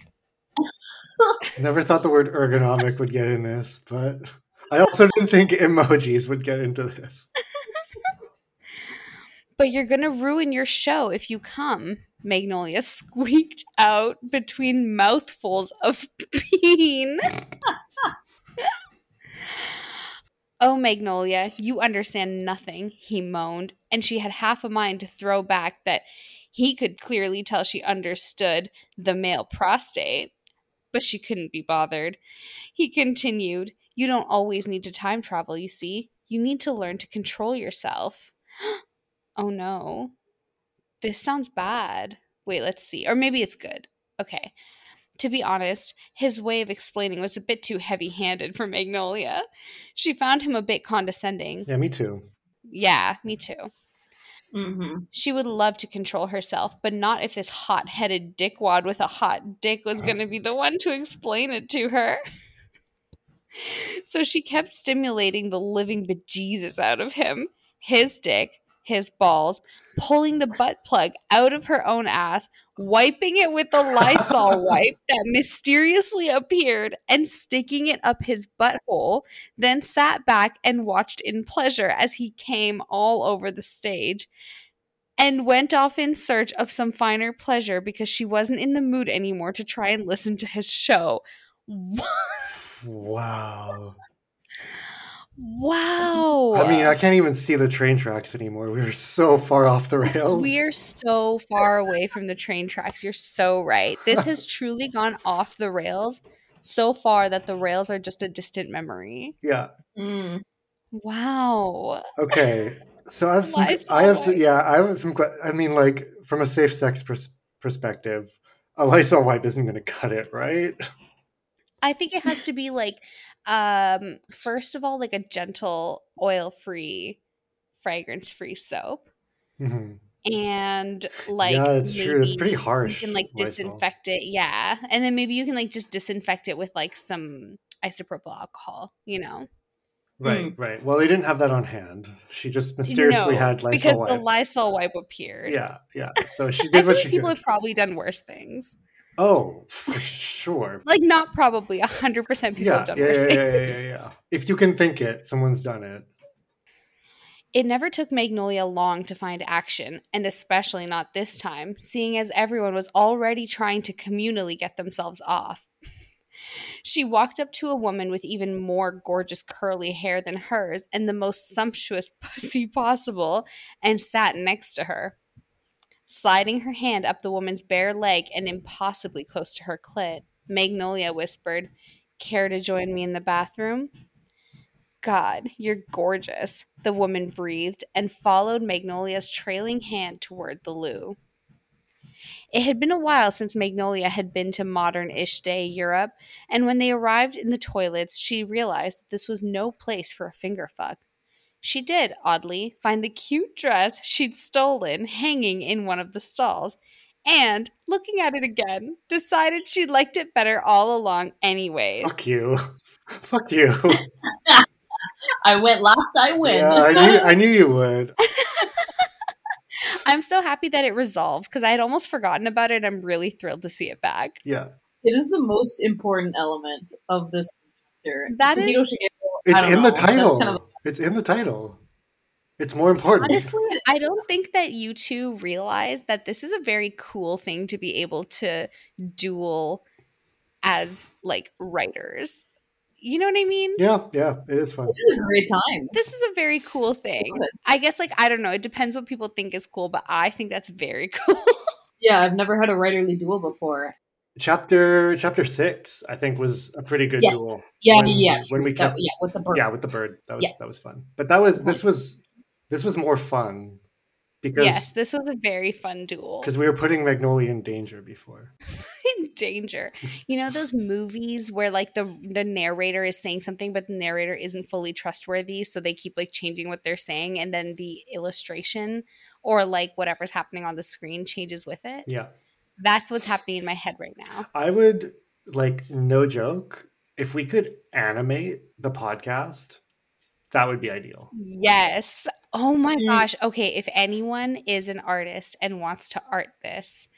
Never thought the word ergonomic would get in this, but I also didn't think emojis would get into this. But you're gonna ruin your show if you come, Magnolia squeaked out between mouthfuls of bean. oh, Magnolia, you understand nothing, he moaned, and she had half a mind to throw back that he could clearly tell she understood the male prostate. But she couldn't be bothered. He continued, You don't always need to time travel, you see. You need to learn to control yourself. oh no. This sounds bad. Wait, let's see. Or maybe it's good. Okay. To be honest, his way of explaining was a bit too heavy handed for Magnolia. She found him a bit condescending. Yeah, me too. Yeah, me too. Mm-hmm. She would love to control herself, but not if this hot headed dickwad with a hot dick was going to be the one to explain it to her. so she kept stimulating the living bejesus out of him his dick, his balls, pulling the butt plug out of her own ass, wiping it with the Lysol wipe that mysteriously appeared, and sticking it up his butthole, then sat back and watched in pleasure as he came all over the stage. And went off in search of some finer pleasure because she wasn't in the mood anymore to try and listen to his show. Wow. Wow. I mean, I can't even see the train tracks anymore. We were so far off the rails. We're so far away from the train tracks. You're so right. This has truly gone off the rails so far that the rails are just a distant memory. Yeah. Mm. Wow. Okay. So I have some. Lysol I have some. Yeah, I have some. I mean, like from a safe sex pers- perspective, a Lysol wipe isn't going to cut it, right? I think it has to be like um first of all like a gentle oil-free fragrance-free soap Mhm. and like yeah, it's true. It's pretty harsh. You can like disinfect it, yeah, and then maybe you can like just disinfect it with like some isopropyl alcohol, you know. Right, right. Well, they didn't have that on hand. She just mysteriously No, had Lysol because the Lysol wipe appeared. Yeah, yeah. So she I did what think she people could. have probably done worse things. Oh, for sure. Like not probably, a hundred percent people Yeah, have done yeah, worse yeah, yeah, things. yeah, yeah, yeah. If you can think it, someone's done it. It never took Magnolia long to find action, and especially not this time, seeing as everyone was already trying to communally get themselves off. She walked up to a woman with even more gorgeous curly hair than hers and the most sumptuous pussy possible and sat next to her. Sliding her hand up the woman's bare leg and impossibly close to her clit, Magnolia whispered, Care to join me in the bathroom? God, you're gorgeous, the woman breathed and followed Magnolia's trailing hand toward the loo. It had been a while since Magnolia had been to modern ish day Europe, and when they arrived in the toilets, she realized that this was no place for a finger fuck. She did, oddly, find the cute dress she'd stolen hanging in one of the stalls, and, looking at it again, decided she liked it better all along anyway. Fuck you. Fuck you. I went last, I win. yeah, I knew. I knew you would. I'm so happy that it resolved because I had almost forgotten about it. I'm really thrilled to see it back. Yeah, it is the most important element of this chapter. That Sakito is- Shigeo, it's in the know. That's title. kind of- It's in the title. It's more important. Honestly, I don't think that you two realize that this is a very cool thing to be able to duel as like writers. You know what I mean? yeah, yeah, it is fun. It is a great time. This is a very cool thing. love. I guess like I don't know, it depends what people think is cool, but I think that's very cool. Yeah, I've never had a writerly duel before. Chapter chapter six, I think, was a pretty good Yes. duel. Yeah, When- yeah, when we that- kept- yeah, with the bird. Yeah, with the bird. That was Yeah. that was fun. But that was this was this was more fun because yes, this was a very fun duel. because we were putting Magnolia in danger before. in danger. You know those movies where like the the narrator is saying something but the narrator isn't fully trustworthy so they keep like changing what they're saying and then the illustration or like whatever's happening on the screen changes with it. Yeah, That's what's happening in my head right now. I would like no joke if we could animate the podcast, that would be ideal. Yes. Oh my Mm. gosh. Okay, if anyone is an artist and wants to art this,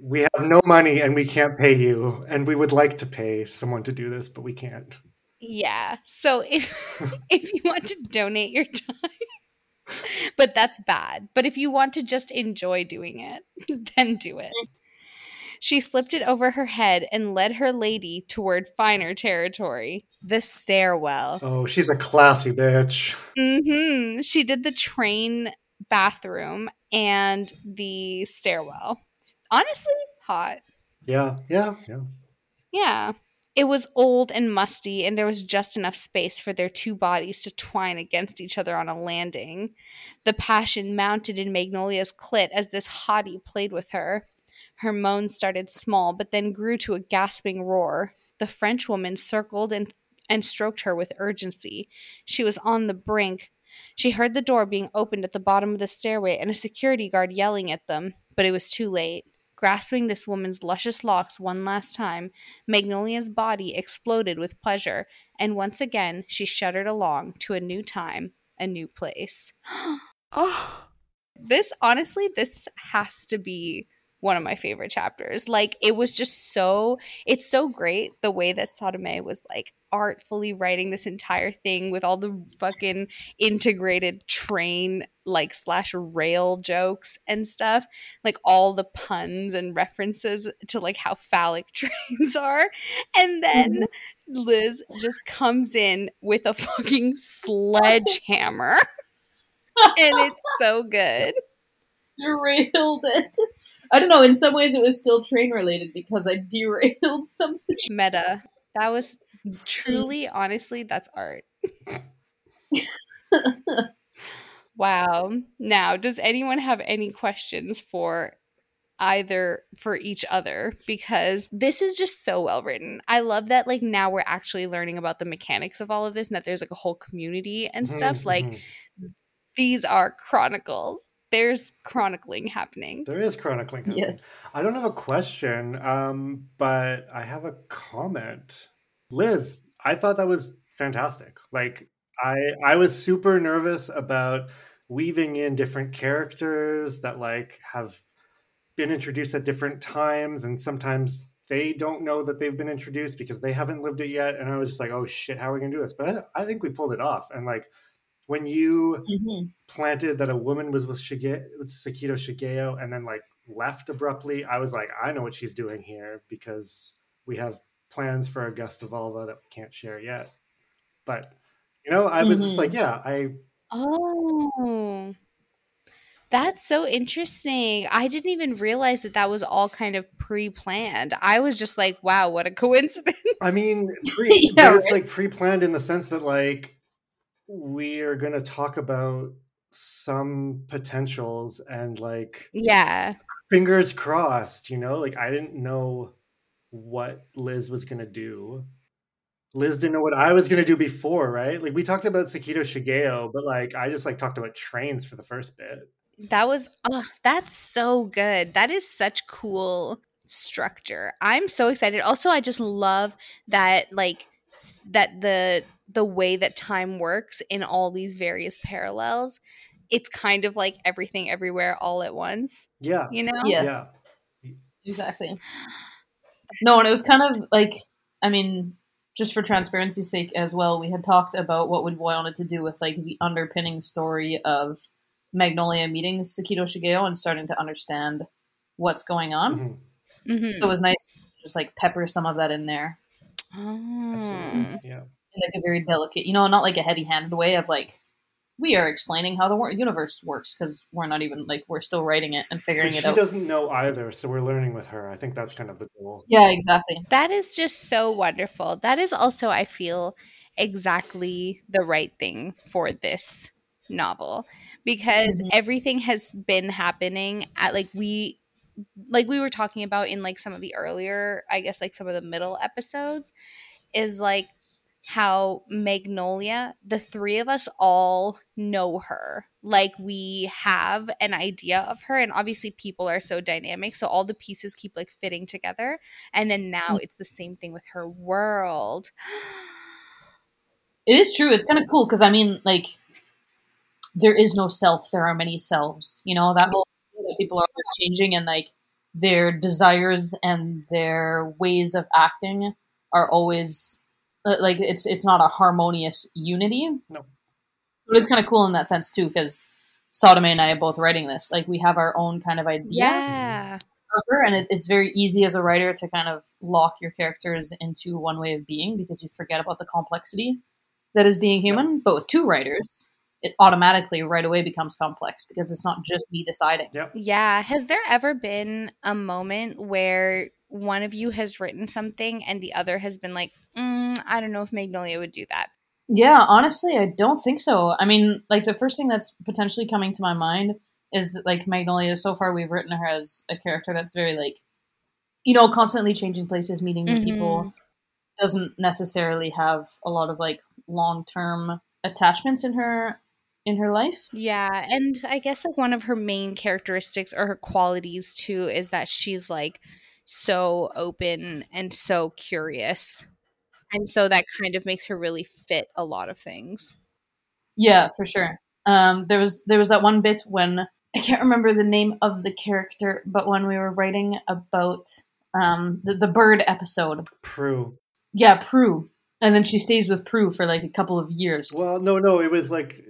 We have no money and we can't pay you, and we would like to pay someone to do this, but we can't. Yeah. So if if you want to donate your time, but that's bad. But if you want to just enjoy doing it, then do it. She slipped it over her head and led her lady toward finer territory, the stairwell. Oh, she's a classy bitch. hmm She did the train bathroom and the stairwell. Honestly, hot. Yeah, yeah, yeah. Yeah. It was old and musty, and there was just enough space for their two bodies to twine against each other on a landing. The passion mounted in Magnolia's clit as this hottie played with her. Her moans started small, but then grew to a gasping roar. The French woman circled and, and stroked her with urgency. She was on the brink. She heard the door being opened at the bottom of the stairway and a security guard yelling at them, but it was too late. Grasping this woman's luscious locks one last time, Magnolia's body exploded with pleasure, and once again she shuddered along to a new time, a new place. oh. this, honestly, this has to be one of my favorite chapters. Like it was just so it's so great the way that Sadome was like artfully writing this entire thing with all the fucking integrated train like slash rail jokes and stuff. Like all the puns and references to like how phallic trains are. And then mm-hmm. Liz just comes in with a fucking sledgehammer. and it's so good. Derailed it. I don't know. In some ways, it was still train related because I derailed something. Meta. That was truly, honestly, that's art. wow. Now, does anyone have any questions for either for each other because this is just so well written. I love that like now we're actually learning about the mechanics of all of this and that there's like a whole community and stuff. Mm-hmm. Like these are chronicles there's chronicling happening. There is chronicling happening. Yes. I don't have a question, um, but I have a comment. Liz, I thought that was fantastic. Like I I was super nervous about weaving in different characters that like have been introduced at different times and sometimes they don't know that they've been introduced because they haven't lived it yet and i was just like oh shit how are we gonna do this but i, I think we pulled it off and like when you mm-hmm. planted that a woman was with, Shige, with Sekito Shigeo and then like left abruptly, I was like, I know what she's doing here because we have plans for Augusta Volva that we can't share yet. But you know, I was mm-hmm. just like, yeah, I. Oh, that's so interesting. I didn't even realize that that was all kind of pre-planned. I was just like, wow, what a coincidence. I mean, pre- yeah, it's like pre-planned in the sense that like we are going to talk about some potentials and like yeah. fingers crossed you know? Like i didn't know what liz was going to do. Liz didn't know what i was going to do before right? Like we talked about sekito shigeo but like i just like talked about trains for the first bit. That was oh that's so good. That is such cool structure. I'm so excited. Also i just love that like that the the way that time works in all these various parallels it's kind of like everything everywhere all at once yeah you know yes yeah. exactly no and it was kind of like i mean just for transparency's sake as well we had talked about what we wanted to do with like the underpinning story of magnolia meeting sekito shigeo and starting to understand what's going on mm-hmm. Mm-hmm. so it was nice just like pepper some of that in there oh. yeah like a very delicate, you know, not like a heavy-handed way of like we are explaining how the universe works because we're not even like we're still writing it and figuring it out. She doesn't know either, so we're learning with her. I think that's kind of the goal. Yeah, exactly. That is just so wonderful. That is also, I feel, exactly the right thing for this novel because mm-hmm. everything has been happening at like we like we were talking about in like some of the earlier i guess like some of the middle episodes is like how Magnolia, the three of us all know her. Like we have an idea of her, and obviously people are so dynamic, so all the pieces keep like fitting together. And then now mm. it's the same thing with her world. it is true. It's kind of cool because I mean, like, there is no self. There are many selves. You know that whole that people are always changing, and like their desires and their ways of acting are always like it's it's not a harmonious unity. No. But it's kind of cool in that sense too, because Sadome and I are both writing this. Like we have our own kind of idea. Yeah. Of her, and it, it's very easy as a writer to kind of lock your characters into one way of being because you forget about the complexity that is being human. Yep. But with two writers, it automatically right away becomes complex because it's not just me deciding. Yep. Yeah. Has there ever been a moment where one of you has written something and the other has been like, mm, I don't know if Magnolia would do that. Yeah, honestly, I don't think so. I mean, like the first thing that's potentially coming to my mind is like Magnolia. So far, we've written her as a character that's very like, you know, constantly changing places, meeting new mm-hmm. people. Doesn't necessarily have a lot of like long term attachments in her in her life. Yeah, and I guess like one of her main characteristics or her qualities too is that she's like so open and so curious. And so that kind of makes her really fit a lot of things. Yeah, for sure. Um, there was there was that one bit when I can't remember the name of the character, but when we were writing about um, the, the bird episode, Prue. yeah, Prue. And then she stays with Prue for like a couple of years. Well, no, no, it was like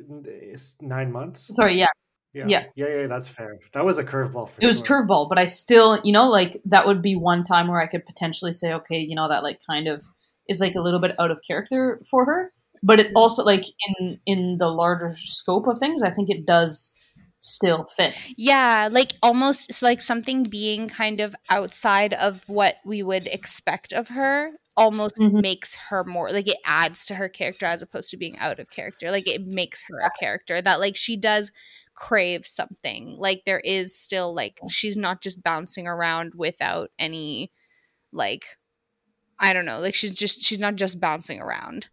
nine months. Sorry, yeah, Yeah, yeah. yeah, yeah. That's fair. That was a curveball. For me. it was curveball, but I still, you know, like that would be one time where I could potentially say, okay, you know, that like kind of is like a little bit out of character for her. But it also like in in the larger scope of things, I think it does still fit. Yeah, like almost it's like something being kind of outside of what we would expect of her almost Mhm. makes her more like it adds to her character as opposed to being out of character. Like it makes her a character that like she does crave something. Like there is still like she's not just bouncing around without any like I don't know, like she's just she's not just bouncing around.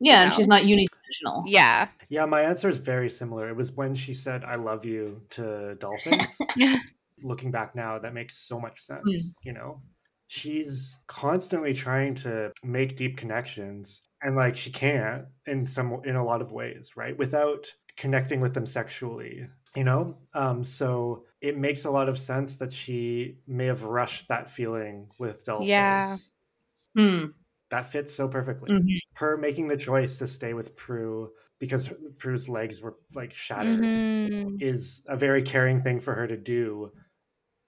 Yeah, and know? she's not unidimensional. Yeah. Yeah, my answer is very similar. It was when she said "I love you" to dolphins. Looking back now, that makes so much sense. Mm. You know, she's constantly trying to make deep connections, and like she can't in some in a lot of ways, right? Without connecting with them sexually. You know, um, so it makes a lot of sense that she may have rushed that feeling with dolphins. Yeah. Hmm. That fits so perfectly. Mhm. Her making the choice to stay with Prue because Prue's legs were like shattered Mhm. is a very caring thing for her to do.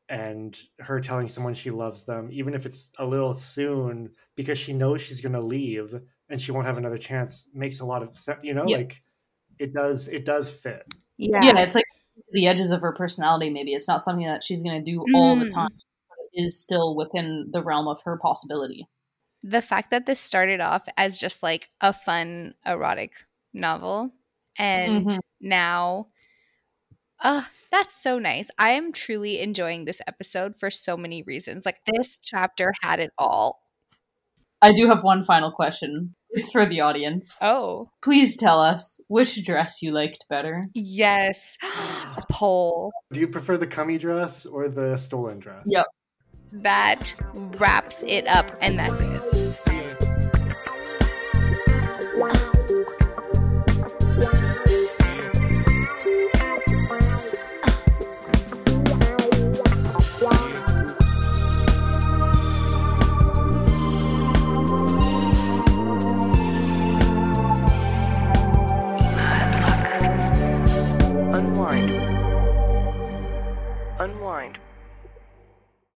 And her telling someone she loves them, even if it's a little soon, because she knows she's going to leave and she won't have another chance, makes a lot of sense. You know, Yeah. like it does. It does fit. Yeah. Yeah. it's like the edges of her personality. Maybe it's not something that she's going to do all the Mm. time. But it is still within the realm of her possibility. The fact that this started off as just like a fun erotic novel and Mhm. now uh that's so nice i am truly enjoying this episode for so many reasons like this chapter had it all I do have one final question. It's for the audience. oh Please tell us which dress you liked better. yes a poll Do you prefer the cummy dress or the stolen dress? Yep. That wraps it up and that's it